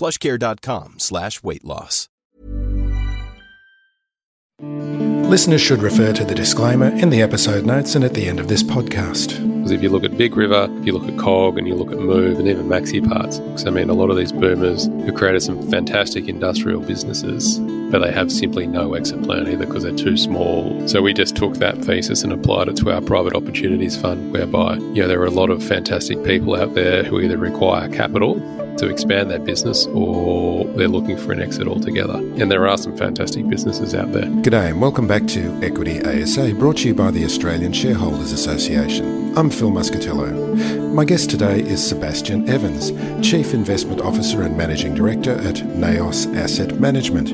plushcare.com slash weight loss. Listeners should refer to the disclaimer in the episode notes and at the end of this podcast. Because if you look at Big River, if you look at Cog, and you look at Move, and even Maxi Parts, because I mean, a lot of these boomers who created some fantastic industrial businesses, but they have simply no exit plan either because they're too small. So we just took that thesis and applied it to our private opportunities fund, whereby you know there are a lot of fantastic people out there who either require capital to expand their business or they're looking for an exit altogether. And there are some fantastic businesses out there. G'day and welcome back to Equity ASA, brought to you by the Australian Shareholders Association. I'm Phil Muscatello. My guest today is Sebastian Evans, Chief Investment Officer and Managing Director at Naos Asset Management.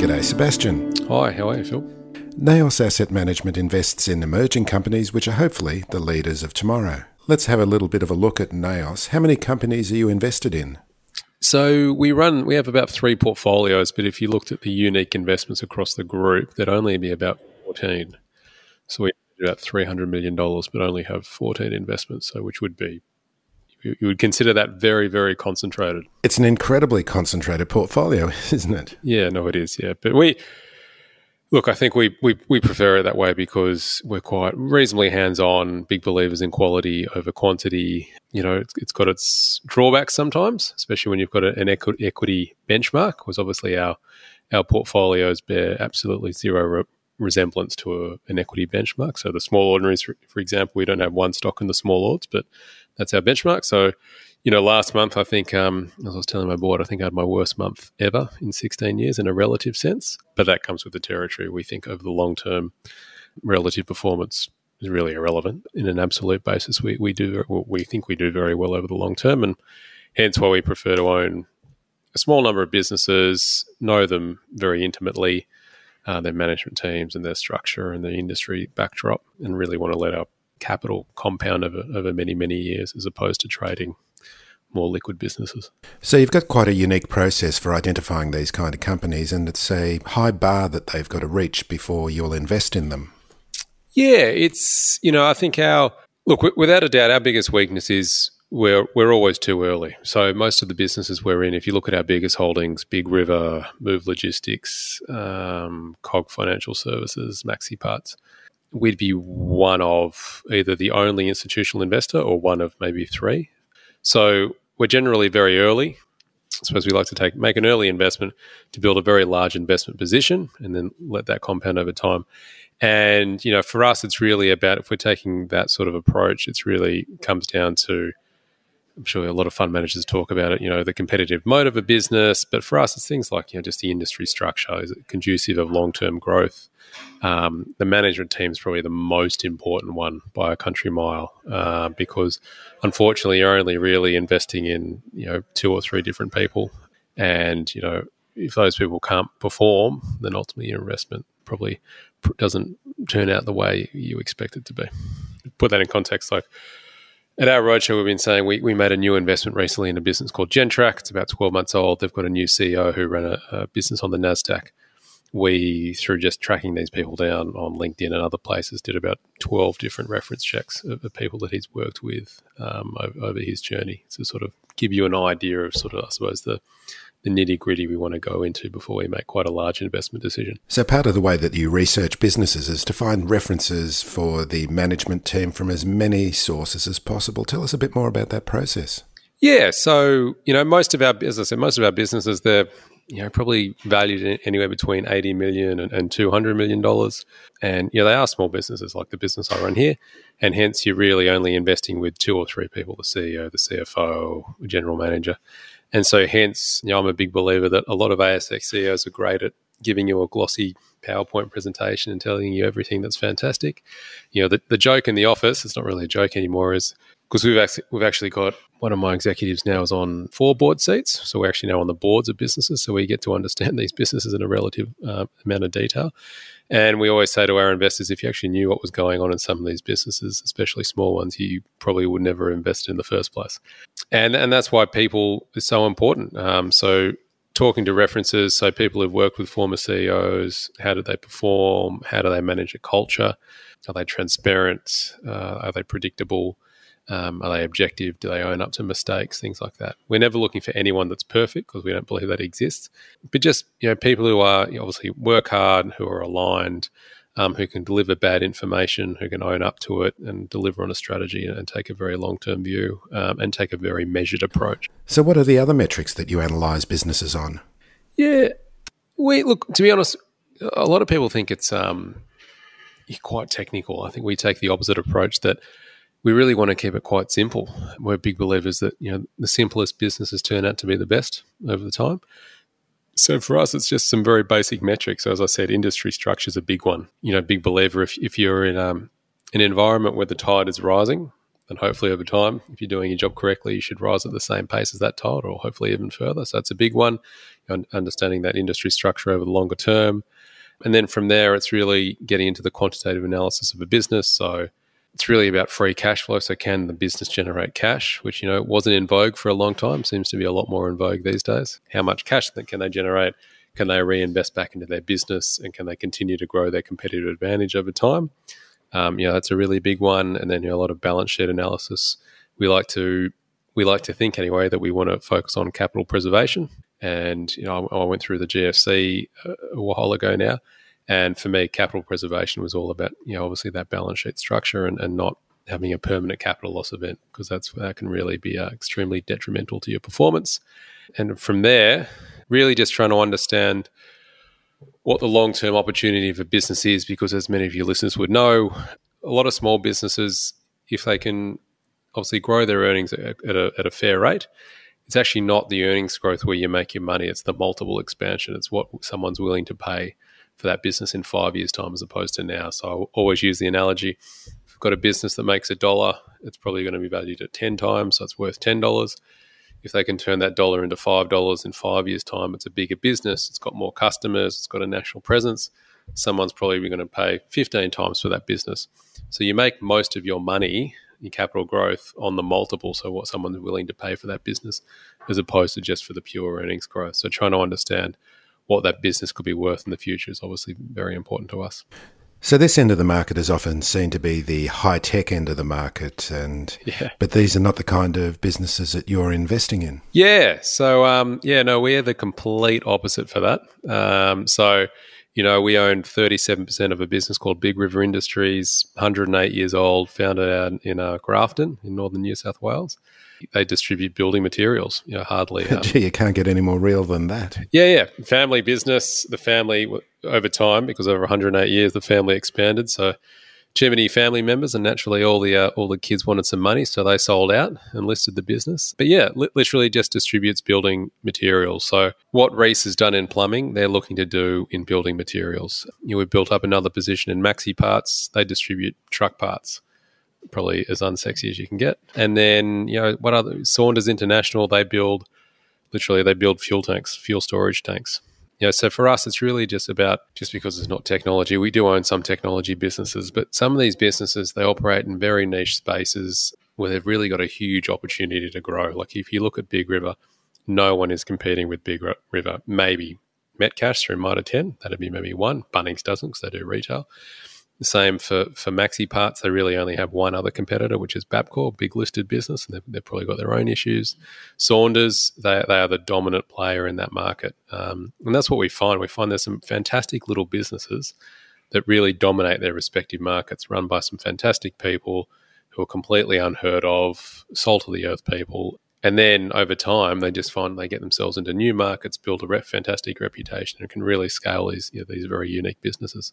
G'day, Sebastian. Hi, how are you, Phil? Naos Asset Management invests in emerging companies which are hopefully the leaders of tomorrow. Let's have a little bit of a look at Naos. How many companies are you invested in? So we run, we have about three portfolios, but if you looked at the unique investments across the group, there'd only be about 14. So we have about $300 million, but only have 14 investments, so which would be, you would consider that very, very concentrated. It's an incredibly concentrated portfolio, isn't it? Yeah, no, it is, yeah. But we, Look, I think we, we, we prefer it that way because we're quite reasonably hands on, big believers in quality over quantity. You know, it's, it's got its drawbacks sometimes, especially when you've got an equi- equity benchmark, because obviously our our portfolios bear absolutely zero re- resemblance to a, an equity benchmark. So the small ordinaries, for, for example, we don't have one stock in the small ords, but that's our benchmark. So you know, last month I think, um, as I was telling my board, I think I had my worst month ever in 16 years in a relative sense. But that comes with the territory. We think over the long term, relative performance is really irrelevant. In an absolute basis, we we do we think we do very well over the long term, and hence why we prefer to own a small number of businesses, know them very intimately, uh, their management teams and their structure and the industry backdrop, and really want to let our capital compound over, over many many years as opposed to trading more liquid businesses. So you've got quite a unique process for identifying these kind of companies, and it's a high bar that they've got to reach before you'll invest in them. Yeah, it's you know I think our look without a doubt our biggest weakness is we're we're always too early. So most of the businesses we're in, if you look at our biggest holdings, Big River, Move Logistics, um, Cog Financial Services, Maxi Parts, we'd be one of either the only institutional investor or one of maybe three. So we're generally very early. I suppose we like to take make an early investment to build a very large investment position and then let that compound over time. And you know, for us, it's really about if we're taking that sort of approach, it's really comes down to I'm sure a lot of fund managers talk about it, you know, the competitive mode of a business. But for us, it's things like, you know, just the industry structure. Is it conducive of long term growth? Um, the management team is probably the most important one by a country mile uh, because unfortunately you're only really investing in, you know, two or three different people. And, you know, if those people can't perform, then ultimately your investment probably doesn't turn out the way you expect it to be. Put that in context, like at our roadshow, we've been saying we, we made a new investment recently in a business called Gentrack. It's about 12 months old. They've got a new CEO who ran a, a business on the NASDAQ. We, through just tracking these people down on LinkedIn and other places, did about 12 different reference checks of, of people that he's worked with um, over, over his journey to sort of give you an idea of sort of, I suppose, the the nitty gritty we want to go into before we make quite a large investment decision. So, part of the way that you research businesses is to find references for the management team from as many sources as possible. Tell us a bit more about that process. Yeah, so you know, most of our, as I said, most of our businesses they're you know, probably valued anywhere between 80 million and, and 200 million dollars. And, you know, they are small businesses like the business I run here. And hence you're really only investing with two or three people, the CEO, the CFO, the general manager. And so hence, you know, I'm a big believer that a lot of ASX CEOs are great at giving you a glossy PowerPoint presentation and telling you everything that's fantastic. You know, the, the joke in the office, it's not really a joke anymore, is because we've actually, we've actually got one of my executives now is on four board seats. So we're actually now on the boards of businesses. So we get to understand these businesses in a relative uh, amount of detail. And we always say to our investors, if you actually knew what was going on in some of these businesses, especially small ones, you probably would never invest in the first place. And and that's why people is so important. Um, so talking to references, so people who've worked with former CEOs, how do they perform? How do they manage a culture? Are they transparent? Uh, are they predictable? Um, are they objective? Do they own up to mistakes? Things like that. We're never looking for anyone that's perfect because we don't believe that exists. But just you know, people who are you know, obviously work hard, who are aligned, um, who can deliver bad information, who can own up to it and deliver on a strategy and, and take a very long term view um, and take a very measured approach. So, what are the other metrics that you analyse businesses on? Yeah, we look to be honest. A lot of people think it's um, quite technical. I think we take the opposite approach that we really want to keep it quite simple. We're big believers that you know the simplest businesses turn out to be the best over the time. So for us, it's just some very basic metrics. As I said, industry structure is a big one. You know, big believer if if you're in um, an environment where the tide is rising, then hopefully over time, if you're doing your job correctly, you should rise at the same pace as that tide, or hopefully even further. So it's a big one. Understanding that industry structure over the longer term, and then from there, it's really getting into the quantitative analysis of a business. So it's really about free cash flow. So can the business generate cash, which you know wasn't in vogue for a long time, seems to be a lot more in vogue these days. How much cash can they generate? Can they reinvest back into their business, and can they continue to grow their competitive advantage over time? Um, you know, that's a really big one. And then you know, a lot of balance sheet analysis. We like to we like to think anyway that we want to focus on capital preservation. And you know, I, I went through the GFC a, a while ago now and for me, capital preservation was all about, you know, obviously that balance sheet structure and, and not having a permanent capital loss event because that's that can really be uh, extremely detrimental to your performance. And from there, really just trying to understand what the long term opportunity of a business is because, as many of your listeners would know, a lot of small businesses, if they can obviously grow their earnings at a, at a fair rate, it's actually not the earnings growth where you make your money, it's the multiple expansion. It's what someone's willing to pay for that business in five years' time as opposed to now. So I always use the analogy if you've got a business that makes a dollar, it's probably going to be valued at 10 times, so it's worth $10. If they can turn that dollar into $5 in five years' time, it's a bigger business, it's got more customers, it's got a national presence. Someone's probably going to pay 15 times for that business. So you make most of your money, your capital growth, on the multiple, so what someone's willing to pay for that business, as opposed to just for the pure earnings growth. So trying to understand what that business could be worth in the future is obviously very important to us. So this end of the market is often seen to be the high tech end of the market, and yeah. but these are not the kind of businesses that you're investing in. Yeah. So um, yeah, no, we're the complete opposite for that. Um, so you know, we own 37% of a business called Big River Industries, 108 years old, founded out in uh, Grafton in northern New South Wales they distribute building materials. You know, hardly. Um, Gee, you can't get any more real than that. Yeah, yeah. Family business. The family over time, because over 108 years, the family expanded. So, too many family members, and naturally, all the uh, all the kids wanted some money, so they sold out and listed the business. But yeah, li- literally just distributes building materials. So, what Reece has done in plumbing, they're looking to do in building materials. You know, we've built up another position in Maxi Parts. They distribute truck parts probably as unsexy as you can get. And then, you know, what other Saunders International, they build literally they build fuel tanks, fuel storage tanks. You know, so for us, it's really just about just because it's not technology. We do own some technology businesses, but some of these businesses they operate in very niche spaces where they've really got a huge opportunity to grow. Like if you look at Big River, no one is competing with Big River. Maybe Metcash through Mitre 10, that'd be maybe one. Bunnings doesn't because they do retail. The same for, for Maxi Parts. They really only have one other competitor, which is Bapcor, big listed business, and they've, they've probably got their own issues. Saunders, they, they are the dominant player in that market. Um, and that's what we find. We find there's some fantastic little businesses that really dominate their respective markets, run by some fantastic people who are completely unheard of, salt of the earth people. And then over time, they just find they get themselves into new markets, build a rep, fantastic reputation, and can really scale these you know, these very unique businesses.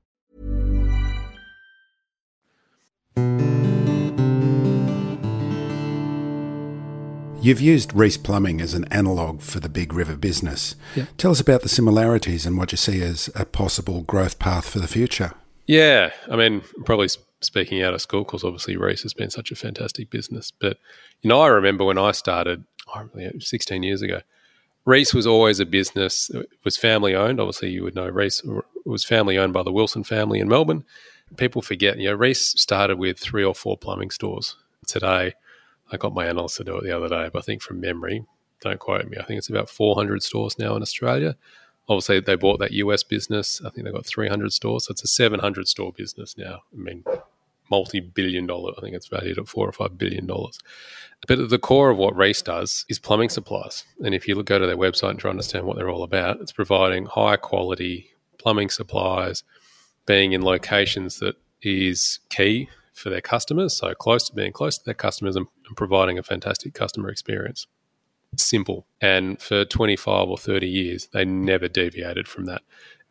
You've used Reece Plumbing as an analogue for the Big River business. Tell us about the similarities and what you see as a possible growth path for the future. Yeah, I mean, probably speaking out of school, because obviously Reece has been such a fantastic business. But you know, I remember when I started, I really, it was 16 years ago. Reece was always a business. It was family owned. Obviously, you would know Reece was family owned by the Wilson family in Melbourne. People forget, you know, Reece started with three or four plumbing stores. Today, I got my analyst to do it the other day, but I think from memory, don't quote me, I think it's about 400 stores now in Australia. Obviously, they bought that US business. I think they've got 300 stores. So it's a 700 store business now. I mean, multi billion dollar, I think it's valued at four or five billion dollars. But at the core of what Reece does is plumbing supplies. And if you go to their website and try to understand what they're all about, it's providing high quality plumbing supplies, being in locations that is key for their customers. So close to being close to their customers and, and providing a fantastic customer experience. Simple. And for 25 or 30 years, they never deviated from that.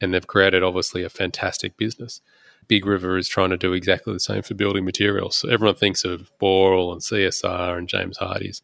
And they've created, obviously, a fantastic business. Big River is trying to do exactly the same for building materials. So everyone thinks of Boral and CSR and James Hardie's.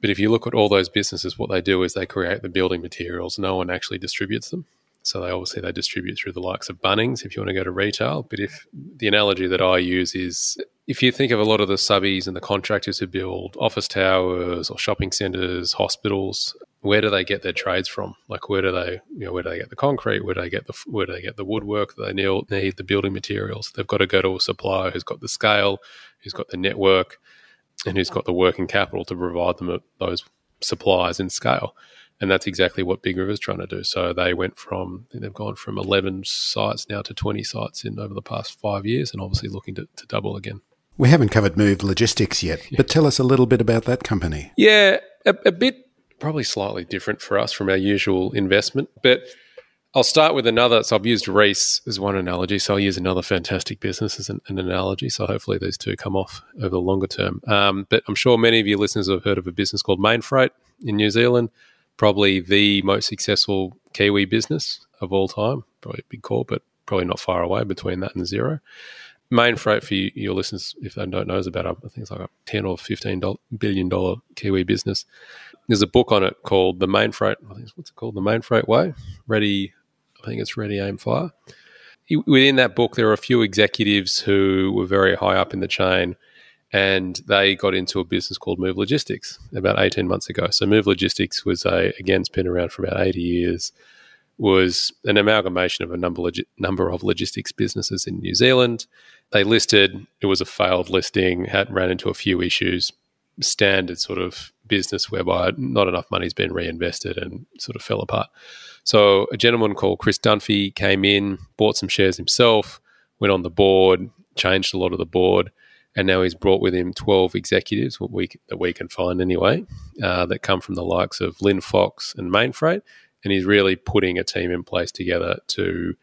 But if you look at all those businesses, what they do is they create the building materials. No one actually distributes them. So they obviously they distribute through the likes of Bunnings if you want to go to retail. But if the analogy that I use is if you think of a lot of the subbies and the contractors who build office towers or shopping centres, hospitals, where do they get their trades from? Like where do they, you know, where do they get the concrete? Where do they get the where do they get the woodwork that they need, need the building materials? They've got to go to a supplier who's got the scale, who's got the network, and who's got the working capital to provide them those supplies in scale. And that's exactly what Big River's trying to do. So they went from they've gone from 11 sites now to 20 sites in over the past five years and obviously looking to, to double again. We haven't covered Move Logistics yet, but tell us a little bit about that company. Yeah, a, a bit probably slightly different for us from our usual investment. But I'll start with another. So I've used Reece as one analogy. So I'll use another fantastic business as an, an analogy. So hopefully these two come off over the longer term. Um, but I'm sure many of your listeners have heard of a business called Mainfreight in New Zealand probably the most successful Kiwi business of all time. Probably a big call, but probably not far away between that and Xero. Main freight for you, your listeners, if they don't know, is about um, I think it's like a ten or fifteen billion dollar Kiwi business. There's a book on it called The Mainfreight. I think what's it called? The Mainfreight Way. Ready, I think it's Ready Aim Fire. Within that book, there are a few executives who were very high up in the chain and they got into a business called Move Logistics about 18 months ago. So Move Logistics was a again it's been around for about 80 years. Was an amalgamation of a number logi- number of logistics businesses in New Zealand. They listed. It was a failed listing. Had ran into a few issues. Standard sort of business whereby not enough money's been reinvested and sort of fell apart. So a gentleman called Chris Dunphy came in, bought some shares himself, went on the board, changed a lot of the board and now he's brought with him 12 executives what we, that we can find anyway uh, that come from the likes of lynn Linfox and Mainfreight. And he's really putting a team in place together to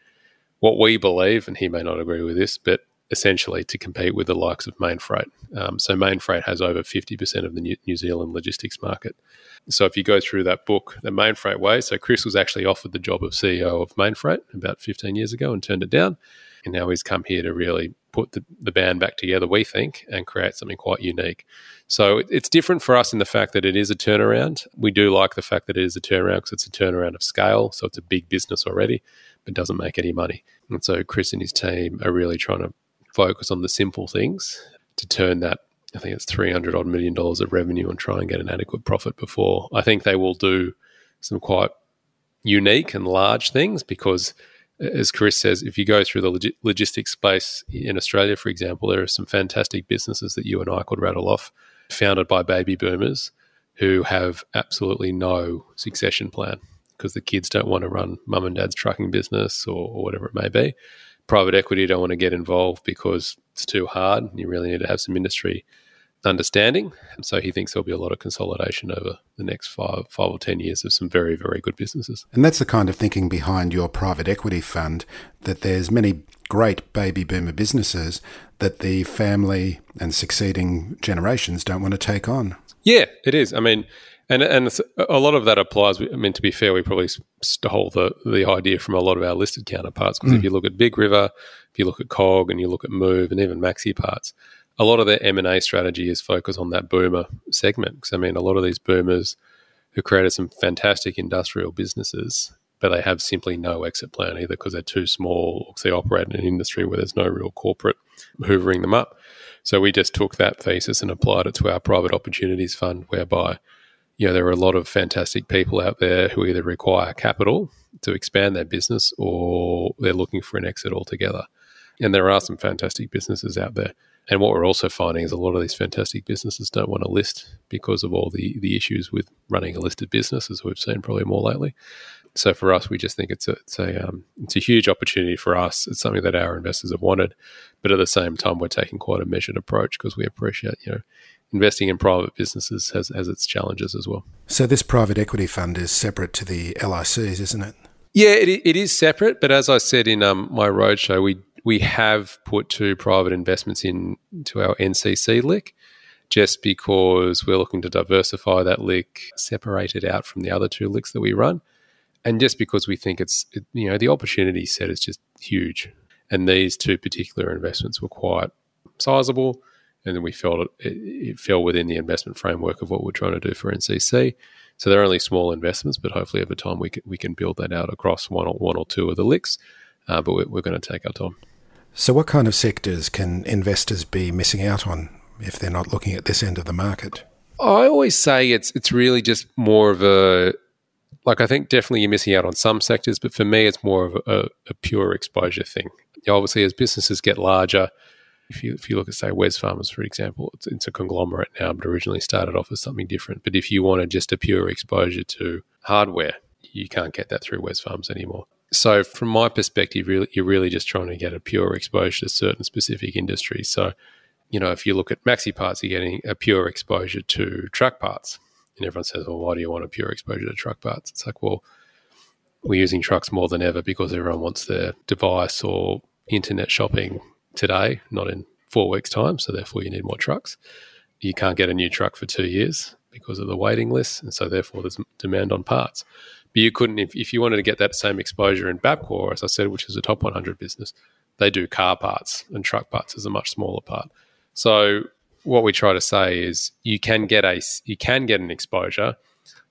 what we believe and he may not agree with this but essentially to compete with the likes of Mainfreight. Um, so Mainfreight has over 50% of the New, New Zealand logistics market. So if you go through that book the Mainfreight way so Chris was actually offered the job of CEO of Mainfreight about 15 years ago and turned it down. And now he's come here to really put the, the band back together, we think, and create something quite unique. So it's different for us in the fact that it is a turnaround. We do like the fact that it is a turnaround because it's a turnaround of scale. So it's a big business already, but doesn't make any money. And so Chris and his team are really trying to focus on the simple things to turn that I think it's 300 odd million dollars of revenue and try and get an adequate profit before. I think they will do some quite unique and large things because, as Chris says, if you go through the log- logistics space in Australia, for example, there are some fantastic businesses that you and I could rattle off, founded by baby boomers who have absolutely no succession plan because the kids don't want to run mum and dad's trucking business or, or whatever it may be. Private equity don't want to get involved because it's too hard. You really need to have some industry understanding. And so he thinks there'll be a lot of consolidation over the next five, five or 10 years of some very, very good businesses. And that's the kind of thinking behind your private equity fund that there's many great baby boomer businesses that the family and succeeding generations don't want to take on. Yeah, it is. I mean, and and a lot of that applies. I mean, to be fair, we probably stole the the idea from a lot of our listed counterparts. Because mm. if you look at Big River, if you look at Cog, and you look at Move, and even Maxi Parts, a lot of their M and A strategy is focused on that boomer segment. Because I mean, a lot of these boomers who created some fantastic industrial businesses, but they have simply no exit plan either because they're too small or they operate in an industry where there's no real corporate hoovering them up. So we just took that thesis and applied it to our private opportunities fund, whereby you know there are a lot of fantastic people out there who either require capital to expand their business or they're looking for an exit altogether. And there are some fantastic businesses out there. And what we're also finding is a lot of these fantastic businesses don't want to list because of all the, the issues with running a listed business, as we've seen probably more lately. So for us, we just think it's a it's a um, it's a huge opportunity for us. It's something that our investors have wanted, but at the same time, we're taking quite a measured approach because we appreciate you know investing in private businesses has has its challenges as well. So this private equity fund is separate to the LICs, isn't it? Yeah, it, it is separate. But as I said in um, my roadshow, we we have put two private investments into our NCC lick just because we're looking to diversify that lick, separate it out from the other two licks that we run. And just because we think it's, it, you know, the opportunity set is just huge. And these two particular investments were quite sizable. And then we felt it, it, it fell within the investment framework of what we're trying to do for NCC. So they're only small investments, but hopefully over time we can, we can build that out across one or one or two of the licks. Uh, but we're, we're going to take our time. So, what kind of sectors can investors be missing out on if they're not looking at this end of the market? I always say it's it's really just more of a like I think definitely you're missing out on some sectors, but for me it's more of a, a pure exposure thing. Obviously, as businesses get larger, if you if you look at say Wesfarmers for example, it's, it's a conglomerate now, but originally started off as something different. But if you wanted just a pure exposure to hardware, you can't get that through Wesfarmers anymore so from my perspective, really, you're really just trying to get a pure exposure to certain specific industries. So, you know, if you look at maxi parts, you're getting a pure exposure to truck parts. And everyone says, well, why do you want a pure exposure to truck parts? It's like, well, we're using trucks more than ever because everyone wants their device or internet shopping today, not in four weeks' time. So therefore, you need more trucks. You can't get a new truck for two years because of the waiting list. And so therefore, there's demand on parts. But you couldn't, if, if you wanted to get that same exposure in Bapcor, as I said, which is a top 100 business, they do car parts and truck parts is a much smaller part. So what we try to say is you can get a you can get an exposure,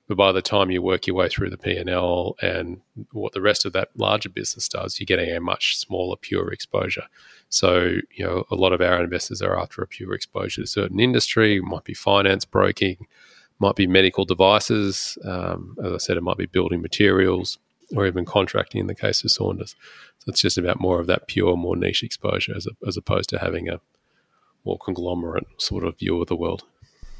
but by the time you work your way through the P and L and what the rest of that larger business does, you're getting a much smaller pure exposure. So you know a lot of our investors are after a pure exposure to a certain industry, it might be finance, broking, might be medical devices. Um, as I said, it might be building materials or even contracting in the case of Saunders. So it's just about more of that pure, more niche exposure as, a, as opposed to having a more conglomerate sort of view of the world.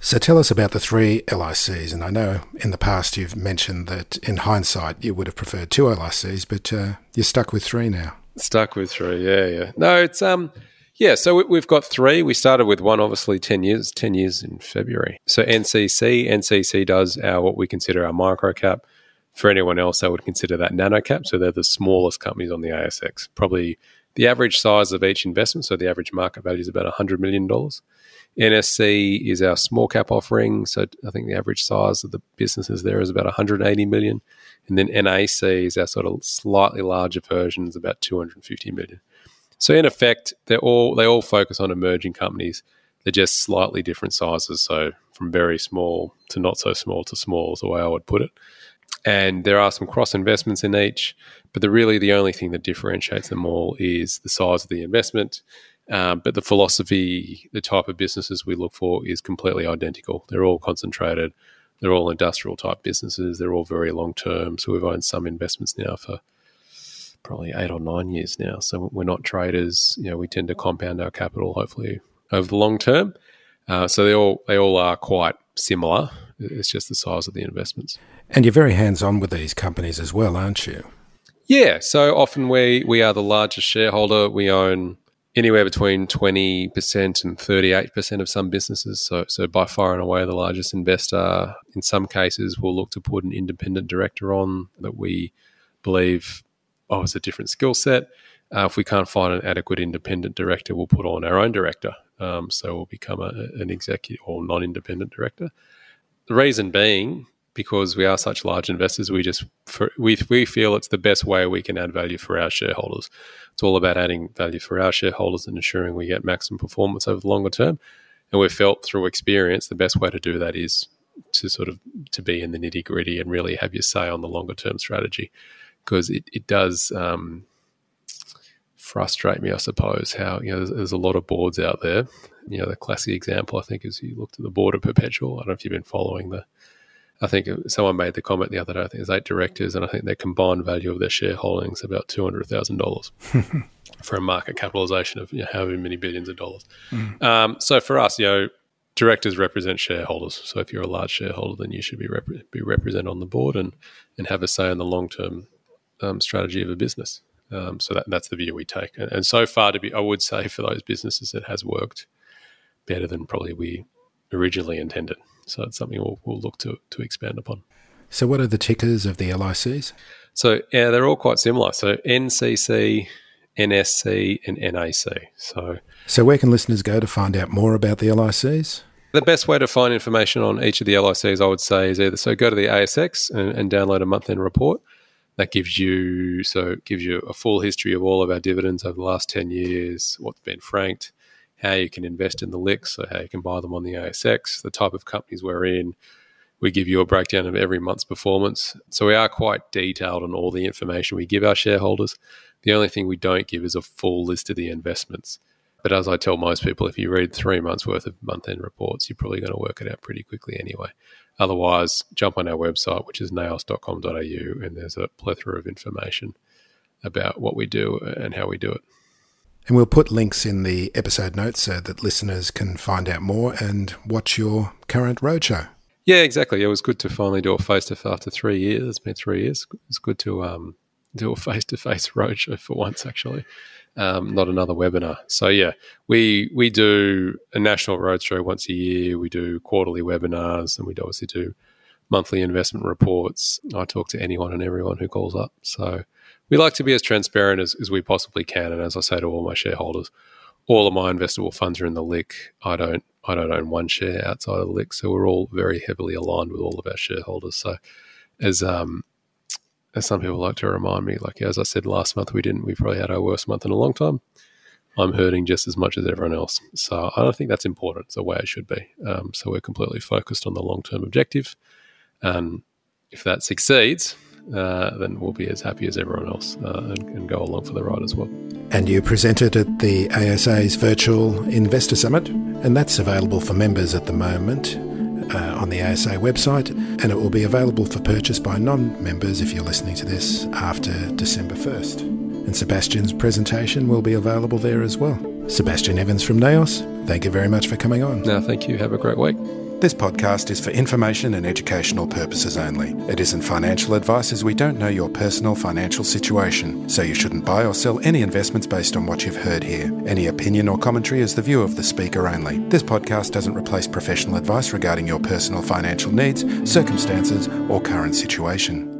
So tell us about the three LICs. And I know in the past you've mentioned that in hindsight you would have preferred two LICs, but uh, you're stuck with three now. Stuck with three, yeah, yeah. No, it's um, yeah, so we've got three. We started with one, obviously, 10 years, 10 years in February. So NCC, NCC does our what we consider our micro cap. For anyone else, I would consider that nano cap. So they're the smallest companies on the ASX. Probably the average size of each investment, so the average market value is about $100 million. NSC is our small cap offering. So I think the average size of the businesses there is about 180 million. And then NAC is our sort of slightly larger version, is about 250 million. So in effect, they're all they all focus on emerging companies. They're just slightly different sizes. So from very small to not so small to small is the way I would put it. And there are some cross investments in each, but the really the only thing that differentiates them all is the size of the investment. Um, but the philosophy, the type of businesses we look for is completely identical. They're all concentrated. They're all industrial type businesses. They're all very long term. So we've owned some investments now for probably eight or nine years now. So we're not traders. You know, we tend to compound our capital hopefully over the long term. Uh, so they all they all are quite similar. It's just the size of the investments. And you're very hands on with these companies as well, aren't you? Yeah. So often we we are the largest shareholder. We own anywhere between 20% and 38% of some businesses. So, so by far and away the largest investor. In some cases, we'll look to put an independent director on that we believe offers a different skill set. Uh, if we can't find an adequate independent director, we'll put on our own director. Um, so we'll become a, an executive or non-independent director. The reason being because we are such large investors, we just for, we we feel it's the best way we can add value for our shareholders. It's all about adding value for our shareholders and ensuring we get maximum performance over the longer term. And we've felt through experience the best way to do that is to sort of to be in the nitty gritty and really have your say on the longer term strategy because it, it does um, frustrate me, I suppose, how you know there's, there's, a lot of boards out there. You know, the classic example I think is you looked at the board of Perpetual. I don't know if you've been following the I think someone made the comment the other day. I think there's eight directors, and I think their combined value of their shareholdings about two hundred thousand dollars for a market capitalization of you know, however many billions of dollars. Mm. Um, so for us, you know, directors represent shareholders. So if you're a large shareholder, then you should be rep- be represented on the board and and have a say in the long term um, strategy of a business. Um, so that, that's the view we take. And, and so far, to be, I would say for those businesses, it has worked better than probably we originally intended. So it's something we'll, we'll look to, to expand upon. So, what are the tickers of the LICs? So, yeah, they're all quite similar. So, NCC, NSC, and NAC. So, so where can listeners go to find out more about the LICs? The best way to find information on each of the LICs, I would say, is either so go to the ASX and, and download a month end report. That gives you so gives you a full history of all of our dividends over the last ten years, what's been franked, how you can invest in the LICs, so how you can buy them on the ASX, the type of companies we're in. We give you a breakdown of every month's performance. So we are quite detailed on all the information we give our shareholders. The only thing we don't give is a full list of the investments. But as I tell most people, if you read three months worth of month end reports, you're probably going to work it out pretty quickly anyway. Otherwise, jump on our website, which is naos.com.au, and there's a plethora of information about what we do and how we do it. And we'll put links in the episode notes so that listeners can find out more and watch your current roadshow. Yeah, exactly. It was good to finally do a face to face after three years. It's been three years. It's good to um, do a face to face roadshow for once, actually, um, not another webinar. So yeah, we we do a national roadshow once a year. We do quarterly webinars, and we obviously do monthly investment reports. I talk to anyone and everyone who calls up. So we like to be as transparent as, as we possibly can. And as I say to all my shareholders, all of my investable funds are in the LIC. I don't I don't own one share outside of the LIC, so we're all very heavily aligned with all of our shareholders. So as um as some people like to remind me, like as I said last month, we didn't we probably had our worst month in a long time. I'm hurting just as much as everyone else. So I don't think that's important. It's the way it should be. Um, so we're completely focused on the long term objective. And if that succeeds, uh, then we'll be as happy as everyone else uh, and, and, go along for the ride as well. And you presented at the ASA's Virtual Investor Summit, and that's available for members at the moment. Uh, on the ASA website, and it will be available for purchase by non members if you're listening to this after December 1st. And Sebastian's presentation will be available there as well. Sebastian Evans from NAOS, thank you very much for coming on. No, thank you. Have a great week. This podcast is for information and educational purposes only. It isn't financial advice as we don't know your personal financial situation, so you shouldn't buy or sell any investments based on what you've heard here. Any opinion or commentary is the view of the speaker only. This podcast doesn't replace professional advice regarding your personal financial needs, circumstances, or current situation.